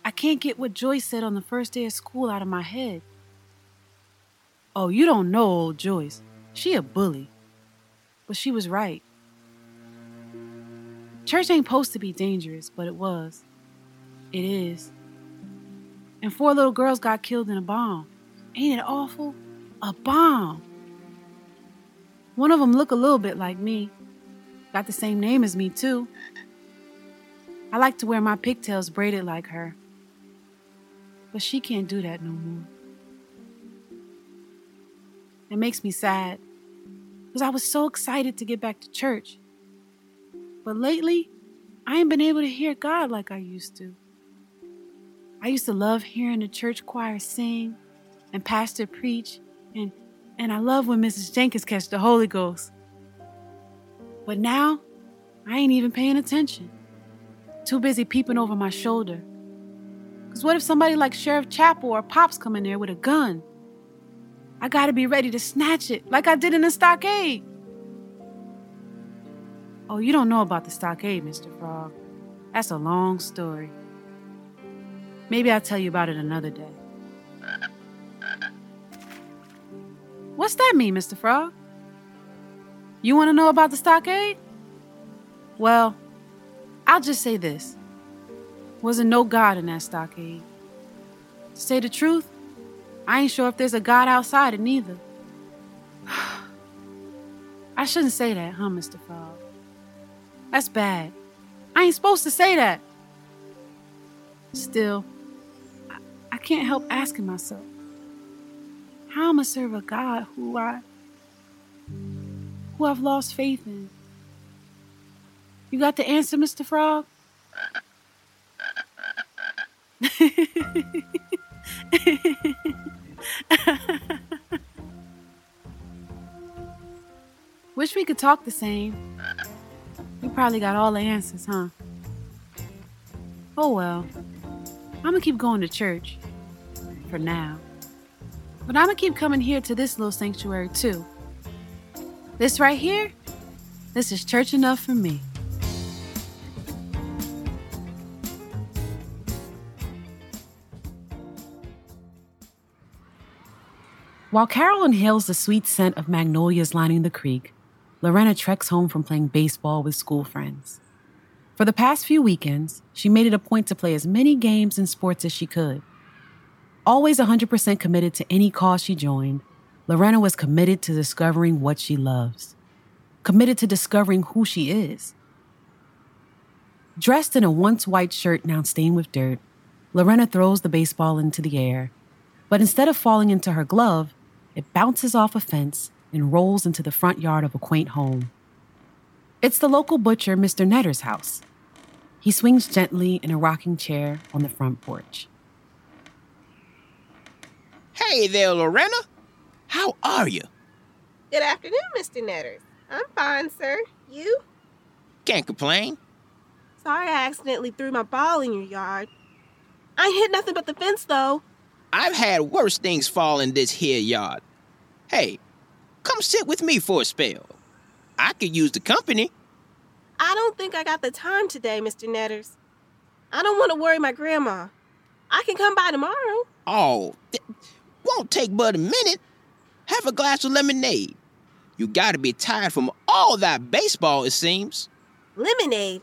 I can't get what Joyce said on the first day of school out of my head. Oh, you don't know old Joyce. She a bully. But she was right. Church ain't supposed to be dangerous, but it was. It is. And four little girls got killed in a bomb. Ain't it awful? A bomb. One of them look a little bit like me. Got the same name as me, too. I like to wear my pigtails braided like her. But she can't do that no more. It makes me sad because I was so excited to get back to church. But lately, I ain't been able to hear God like I used to. I used to love hearing the church choir sing and pastor preach, and, and I love when Mrs. Jenkins catch the Holy Ghost. But now, I ain't even paying attention. Too busy peeping over my shoulder. Because what if somebody like Sheriff Chappell or Pops come in there with a gun? I gotta be ready to snatch it like I did in the stockade. Oh, you don't know about the stockade, Mr. Frog. That's a long story. Maybe I'll tell you about it another day. What's that mean, Mr. Frog? You want to know about the stockade? Well, I'll just say this. Wasn't no God in that stockade. To say the truth, I ain't sure if there's a God outside it neither. I shouldn't say that, huh, Mr. Frog? That's bad. I ain't supposed to say that. Still, I, I can't help asking myself, how am I serve a God who I who I've lost faith in? You got the answer, Mr. Frog? Wish we could talk the same. You probably got all the answers, huh? Oh well. I'm gonna keep going to church. For now. But I'm gonna keep coming here to this little sanctuary too. This right here, this is church enough for me. While Carol inhales the sweet scent of magnolias lining the creek, Lorena treks home from playing baseball with school friends. For the past few weekends, she made it a point to play as many games and sports as she could. Always 100% committed to any cause she joined, Lorena was committed to discovering what she loves, committed to discovering who she is. Dressed in a once white shirt now stained with dirt, Lorena throws the baseball into the air, but instead of falling into her glove, it bounces off a fence and rolls into the front yard of a quaint home. It's the local butcher, Mr. Netter's house. He swings gently in a rocking chair on the front porch. Hey there, Lorena. How are you? Good afternoon, Mr. Netters. I'm fine, sir. You? Can't complain. Sorry I accidentally threw my ball in your yard. I ain't hit nothing but the fence, though. I've had worse things fall in this here yard. Hey, come sit with me for a spell. I could use the company. I don't think I got the time today, Mr. Netters. I don't want to worry my grandma. I can come by tomorrow. Oh, th- won't take but a minute. Have a glass of lemonade. You gotta be tired from all that baseball, it seems. Lemonade?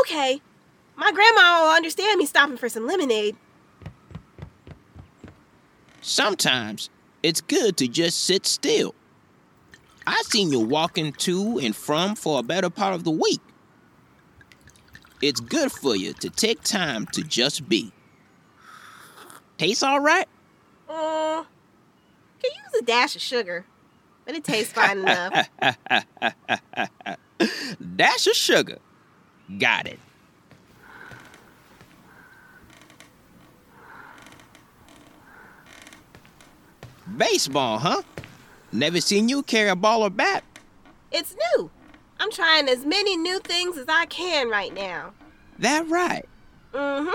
Okay. My grandma will understand me stopping for some lemonade. Sometimes it's good to just sit still. I've seen you walking to and from for a better part of the week. It's good for you to take time to just be. Tastes all right? Uh, can use a dash of sugar, but it tastes fine enough. Dash of sugar. Got it. Baseball, huh? Never seen you carry a ball or bat. It's new. I'm trying as many new things as I can right now. That right. Mm-hmm.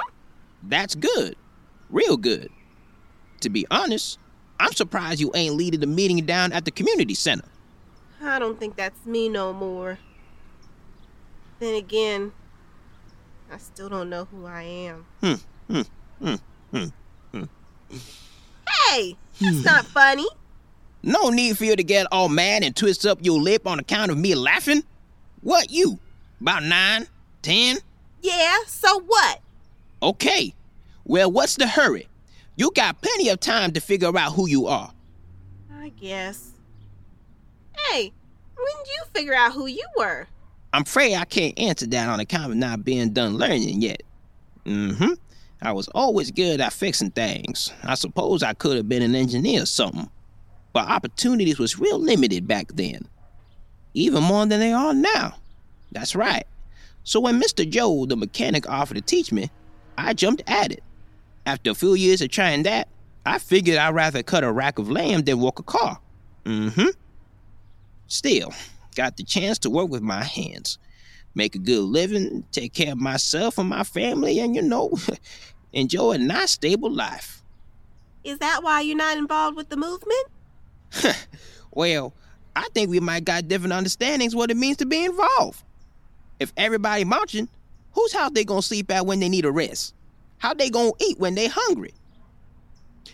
That's good. Real good. To be honest, I'm surprised you ain't leading the meeting down at the community center. I don't think that's me no more. Then again, I still don't know who I am. Hmm, hmm, hmm, hmm, hmm. Hey, that's not funny. No need for you to get all mad and twist up your lip on account of me laughing. What you? About nine? Ten? Yeah, so what? Okay. Well, what's the hurry? You got plenty of time to figure out who you are. I guess. Hey, when did you figure out who you were? I'm afraid I can't answer that on account of not being done learning yet. Mm-hmm. I was always good at fixing things. I suppose I could have been an engineer or something. But opportunities was real limited back then. Even more than they are now. That's right. So when Mr. Joe, the mechanic, offered to teach me, I jumped at it. After a few years of trying that, I figured I'd rather cut a rack of lamb than walk a car. Mm-hmm. Still, got the chance to work with my hands, make a good living, take care of myself and my family, and you know, enjoy a nice stable life. Is that why you're not involved with the movement? well, I think we might got different understandings what it means to be involved. If everybody marching, whose house they gonna sleep at when they need a rest? How they gonna eat when they hungry?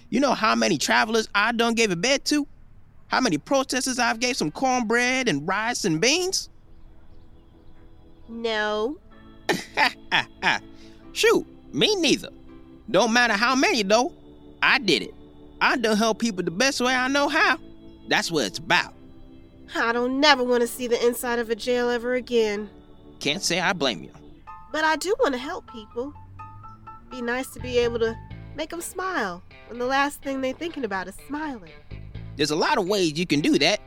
You know how many travelers I done gave a bed to? How many protesters I've gave some cornbread and rice and beans? No. Shoot, me neither. Don't matter how many though. I did it. I done help people the best way I know how. That's what it's about. I don't never want to see the inside of a jail ever again. Can't say I blame you. But I do want to help people. Be nice to be able to make them smile when the last thing they're thinking about is smiling. There's a lot of ways you can do that.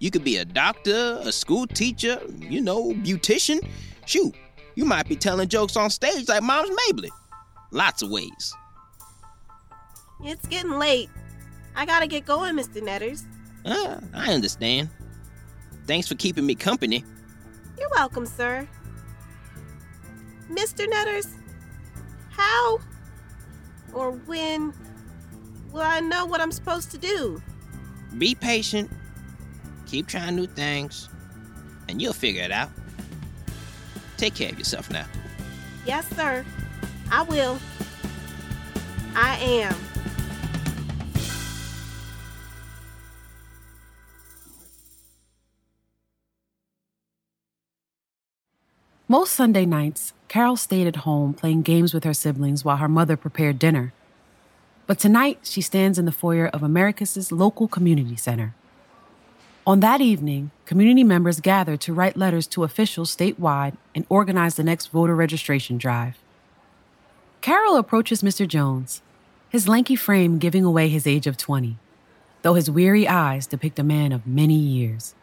You could be a doctor, a school teacher, you know, beautician. Shoot, you might be telling jokes on stage like Moms Mabley. Lots of ways. It's getting late. I gotta get going, Mr. Netters. Uh, I understand. Thanks for keeping me company. You're welcome, sir. Mr. Netters, how or when will I know what I'm supposed to do? Be patient. Keep trying new things. And you'll figure it out. Take care of yourself now. Yes, sir. I will. I am. Most Sunday nights, Carol stayed at home playing games with her siblings while her mother prepared dinner. But tonight, she stands in the foyer of Americus' local community center. On that evening, community members gathered to write letters to officials statewide and organize the next voter registration drive. Carol approaches Mr. Jones, his lanky frame giving away his age of 20, though his weary eyes depict a man of many years.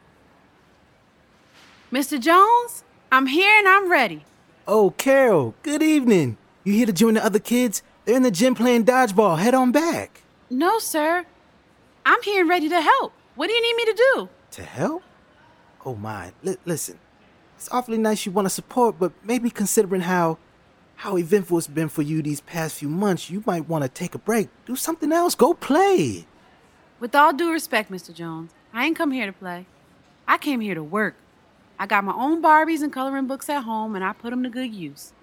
Mr. Jones, I'm here and I'm ready. Oh, Carol, good evening. You here to join the other kids? They're in the gym playing dodgeball. Head on back. No, sir. I'm here and ready to help. What do you need me to do? To help? Oh, my. L- listen, it's awfully nice you want to support, but maybe considering how how eventful it's been for you these past few months, you might want to take a break. Do something else. Go play. With all due respect, Mr. Jones, I ain't come here to play. I came here to work. I got my own Barbies and coloring books at home, and I put them to good use.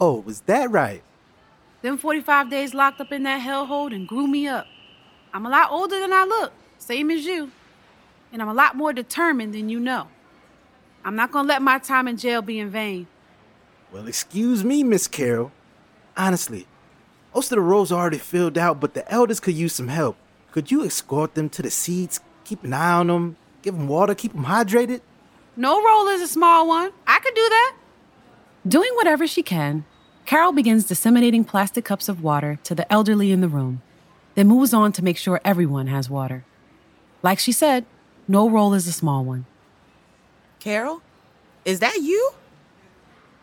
Oh, was that right? Them 45 days locked up in that hellhole and grew me up. I'm a lot older than I look, same as you. And I'm a lot more determined than you know. I'm not gonna let my time in jail be in vain. Well, excuse me, Miss Carol. Honestly, most of the rows are already filled out, but the elders could use some help. Could you escort them to the seats, keep an eye on them, give them water, keep them hydrated? No role is a small one. I could do that. Doing whatever she can, Carol begins disseminating plastic cups of water to the elderly in the room, then moves on to make sure everyone has water. Like she said, no role is a small one. Carol, is that you?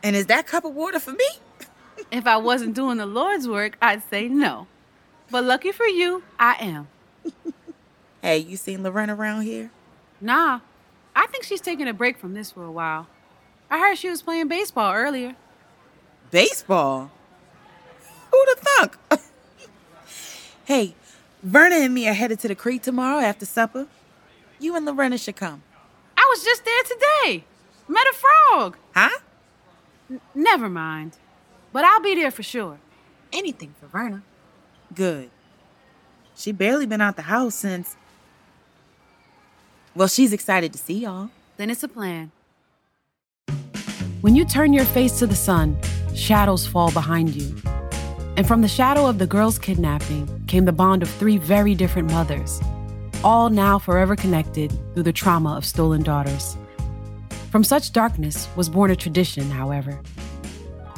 And is that cup of water for me? If I wasn't doing the Lord's work, I'd say no. But lucky for you, I am. Hey, you seen Lorena around here? Nah, I think she's taking a break from this for a while. I heard she was playing baseball earlier. Baseball? Who'd have thunk? hey, Verna and me are headed to the creek tomorrow after supper. You and Lorena should come. I was just there today. Met a frog. Huh? N- never mind. But I'll be there for sure. Anything for Verna. Good. She barely been out the house since. Well, she's excited to see y'all. Then it's a plan. When you turn your face to the sun, shadows fall behind you. And from the shadow of the girl's kidnapping came the bond of three very different mothers, all now forever connected through the trauma of stolen daughters. From such darkness was born a tradition, however.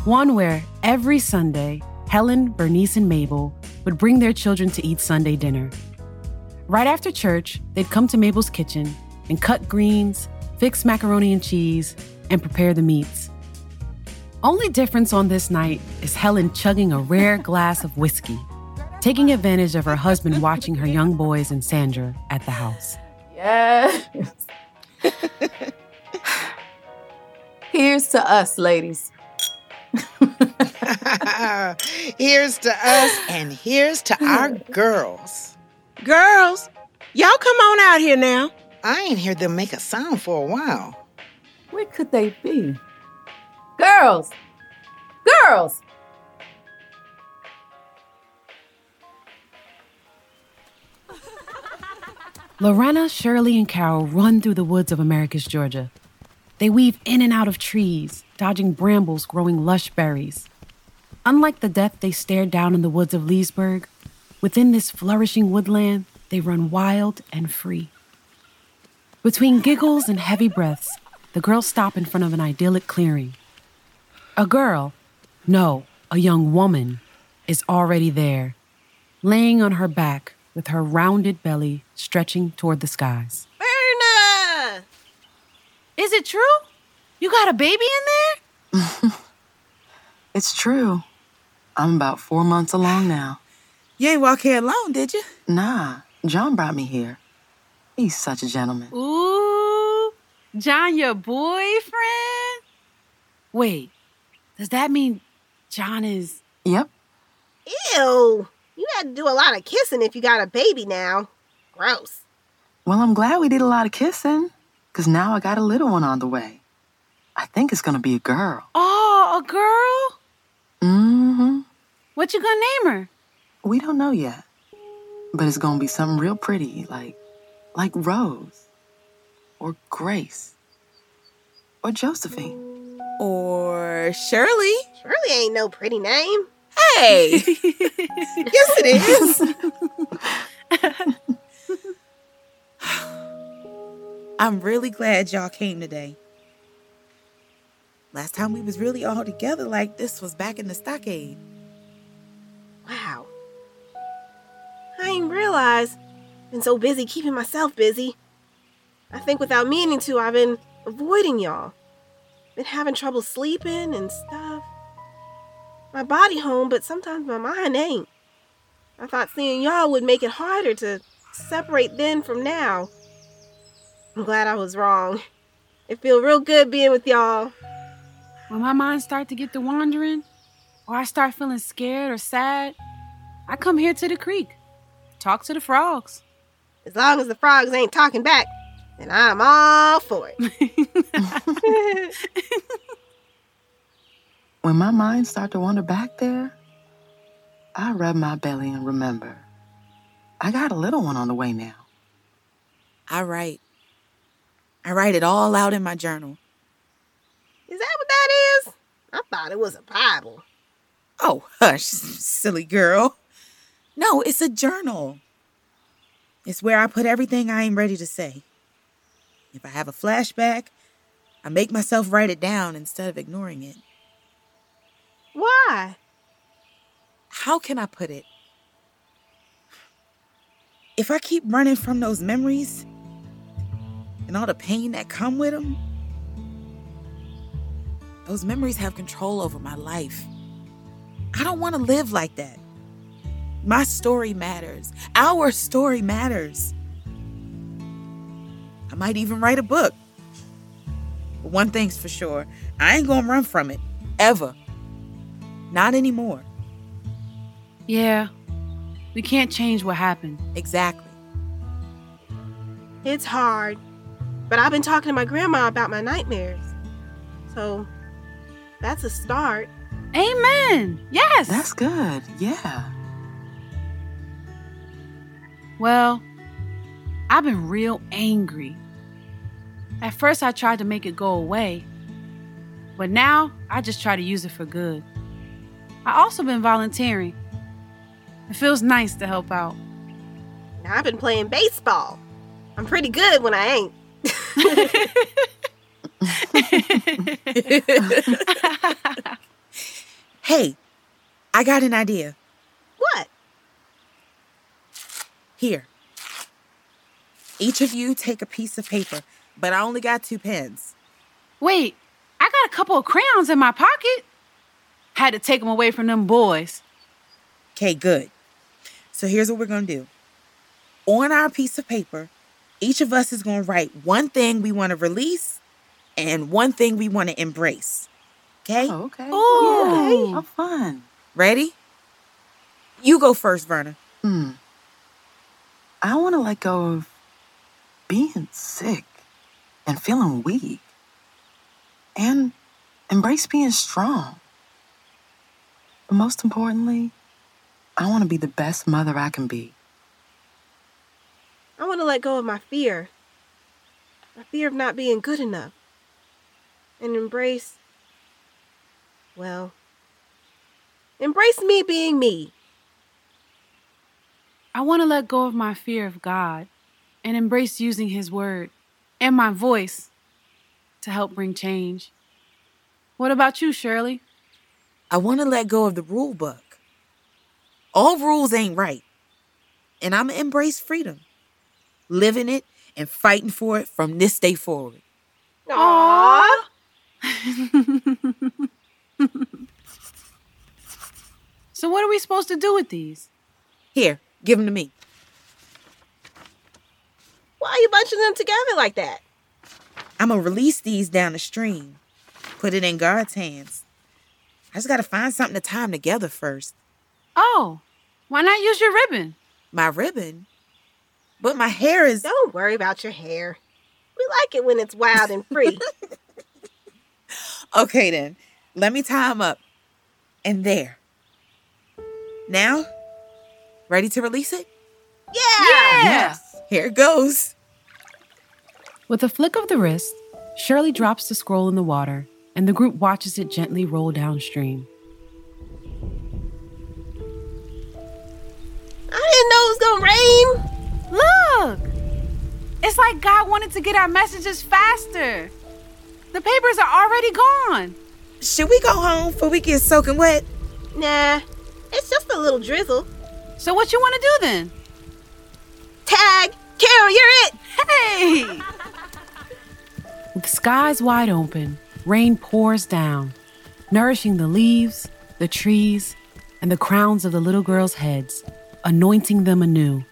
One where every Sunday, Helen, Bernice, and Mabel would bring their children to eat Sunday dinner. Right after church, they'd come to Mabel's kitchen and cut greens, fix macaroni and cheese, and prepare the meats. Only difference on this night is Helen chugging a rare glass of whiskey, taking advantage of her husband watching her young boys and Sandra at the house. Yes. Here's to us, ladies. here's to us, and here's to our girls. Girls, y'all come on out here now. I ain't heard them make a sound for a while. Where could they be? Girls! Girls! Lorena, Shirley, and Carol run through the woods of Americus, Georgia. They weave in and out of trees, dodging brambles growing lush berries. Unlike the death they stared down in the woods of Leesburg, within this flourishing woodland, they run wild and free. Between giggles and heavy breaths, the girls stop in front of an idyllic clearing. A girl, no, a young woman, is already there, laying on her back with her rounded belly stretching toward the skies. Verna! Is it true? You got a baby in there? It's true. I'm about four months along now. You ain't walk here alone, did you? Nah, John brought me here. He's such a gentleman. Ooh, John, your boyfriend? Wait, does that mean John is. Yep. Ew. You had to do a lot of kissing if you got a baby now. Gross. Well, I'm glad we did a lot of kissing, because now I got a little one on the way. I think it's going to be a girl. Oh, a girl? Mm-hmm. What you gonna name her? We don't know yet. But it's going to be something real pretty, like, like Rose, or Grace, or Josephine. Or Shirley. Shirley ain't no pretty name. Hey! yes, it is. I'm really glad y'all came today. Last time we was really all together like this was back in the stockade. Realized. Been so busy keeping myself busy. I think without meaning to, I've been avoiding y'all. Been having trouble sleeping and stuff. My body home, but sometimes my mind ain't. I thought seeing y'all would make it harder to separate then from now. I'm glad I was wrong. It feel real good being with y'all. When my mind start to get to wandering, or I start feeling scared or sad, I come here to the creek. Talk to the frogs. As long as the frogs ain't talking back, then I'm all for it. When my mind starts to wander back there, I rub my belly and remember. I got a little one on the way now. I write. I write it all out in my journal. Is that what that is? I thought it was a Bible. Oh, hush, silly girl. No, it's a journal. It's where I put everything I ain't ready to say. If I have a flashback, I make myself write it down instead of ignoring it. Why? How can I put it? If I keep running from those memories and all the pain that come with them, those memories have control over my life. I don't want to live like that. My story matters. Our story matters. I might even write a book. But one thing's for sure I ain't gonna run from it. Ever. Not anymore. Yeah, we can't change what happened. Exactly. It's hard. But I've been talking to my grandma about my nightmares. So that's a start. Amen. Yes. That's good. Yeah. Well, I've been real angry. At first, I tried to make it go away, but now I just try to use it for good. I also been volunteering. It feels nice to help out. Now I've been playing baseball. I'm pretty good when I ain't. hey, I got an idea. What? Here. Each of you take a piece of paper, but I only got two pens. Wait, I got a couple of crayons in my pocket. Had to take them away from them boys. Okay, good. So here's what we're going to do. On our piece of paper, each of us is going to write one thing we want to release and one thing we want to embrace. Okay? Oh, okay. Oh, Yeah. How fun. Ready? You go first, Verna. Hmm. I want to let go of being sick and feeling weak and embrace being strong. But most importantly, I want to be the best mother I can be. I want to let go of my fear. My fear of not being good enough. And embrace. Well, embrace me being me. I want to let go of my fear of God and embrace using His word and my voice to help bring change. What about you, Shirley? I want to let go of the rule book. All rules ain't right. And I'm going to embrace freedom, living it and fighting for it from this day forward. Aww. so, what are we supposed to do with these? Here, give them to me. Why are you bunching them together like that? I'm going to release these down the stream, put it in God's hands. I just got to find something to tie them together first. Oh, Why not use your ribbon? My ribbon? But my hair is. Don't worry about your hair. We like it when it's wild and free. Okay, then. Let me tie them up. And there. Now, ready to release it? Yeah! Yes. Here it goes. With a flick of the wrist, Shirley drops the scroll in the water, and the group watches it gently roll downstream. I didn't know it was gonna rain. Look! It's like God wanted to get our messages faster. The papers are already gone. Should we go home before we get soaking wet? Nah, it's just a little drizzle. So what you want to do then? Tag! Carol, you're it! Hey! With skies wide open, rain pours down, nourishing the leaves, the trees, and the crowns of the little girls' heads, anointing them anew.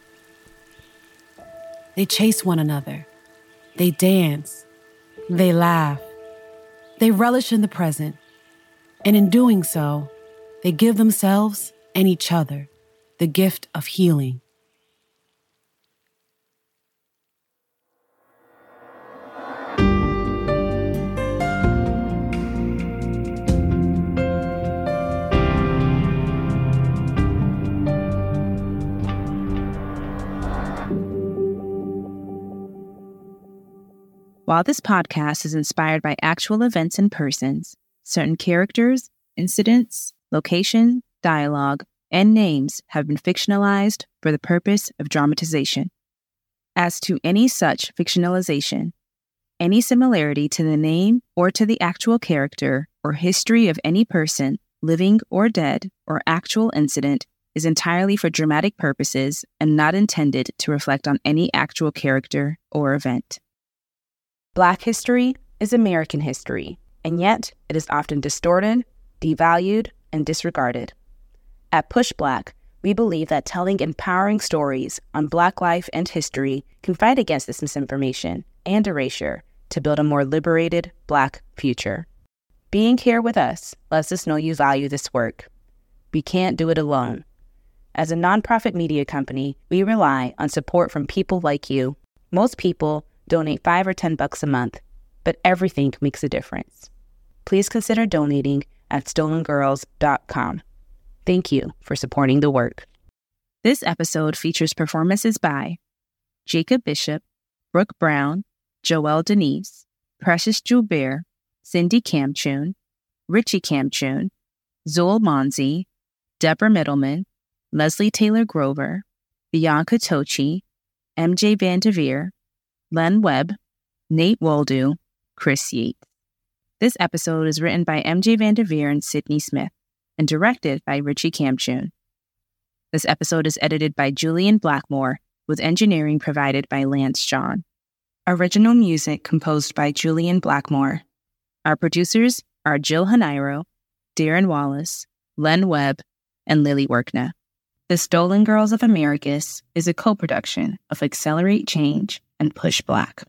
They chase one another. They dance. They laugh. They relish in the present. And in doing so, they give themselves and each other the gift of healing. While this podcast is inspired by actual events and persons, certain characters, incidents, location, dialogue, and names have been fictionalized for the purpose of dramatization. As to any such fictionalization, any similarity to the name or to the actual character or history of any person, living or dead, or actual incident is entirely for dramatic purposes and not intended to reflect on any actual character or event. Black history is American history, and yet it is often distorted, devalued, and disregarded. At PushBlack, we believe that telling empowering stories on Black life and history can fight against this misinformation and erasure to build a more liberated Black future. Being here with us lets us know you value this work. We can't do it alone. As a nonprofit media company, we rely on support from people like you. Most people donate 5 or 10 bucks a month, but everything makes a difference. Please consider donating at stolengirls.com. Thank you for supporting the work. This episode features performances by Jacob Bishop, Brooke Brown, Joelle Denise, Precious Joubert, Cindy Kamtchoum, Richie Kamtchoum, Zul Manzi, Debra Mittleman, Leslie Taylor Grover, Bianca Tochi, MJ VanDevere, Len Webb, Nate Woldu, Chris Yates. This episode is written by MJ VanDevere and Cydney Smith and directed by Richie Kamtchoum. This episode is edited by Julian Blackmore with engineering provided by Lance John. Original music composed by Julian Blackmore. Our producers are Jill Janairo, Darren Wallace, Len Webb, and Lilly Workneh. The Stolen Girls of Americus is a co production of Accelerate Change and PushBlack.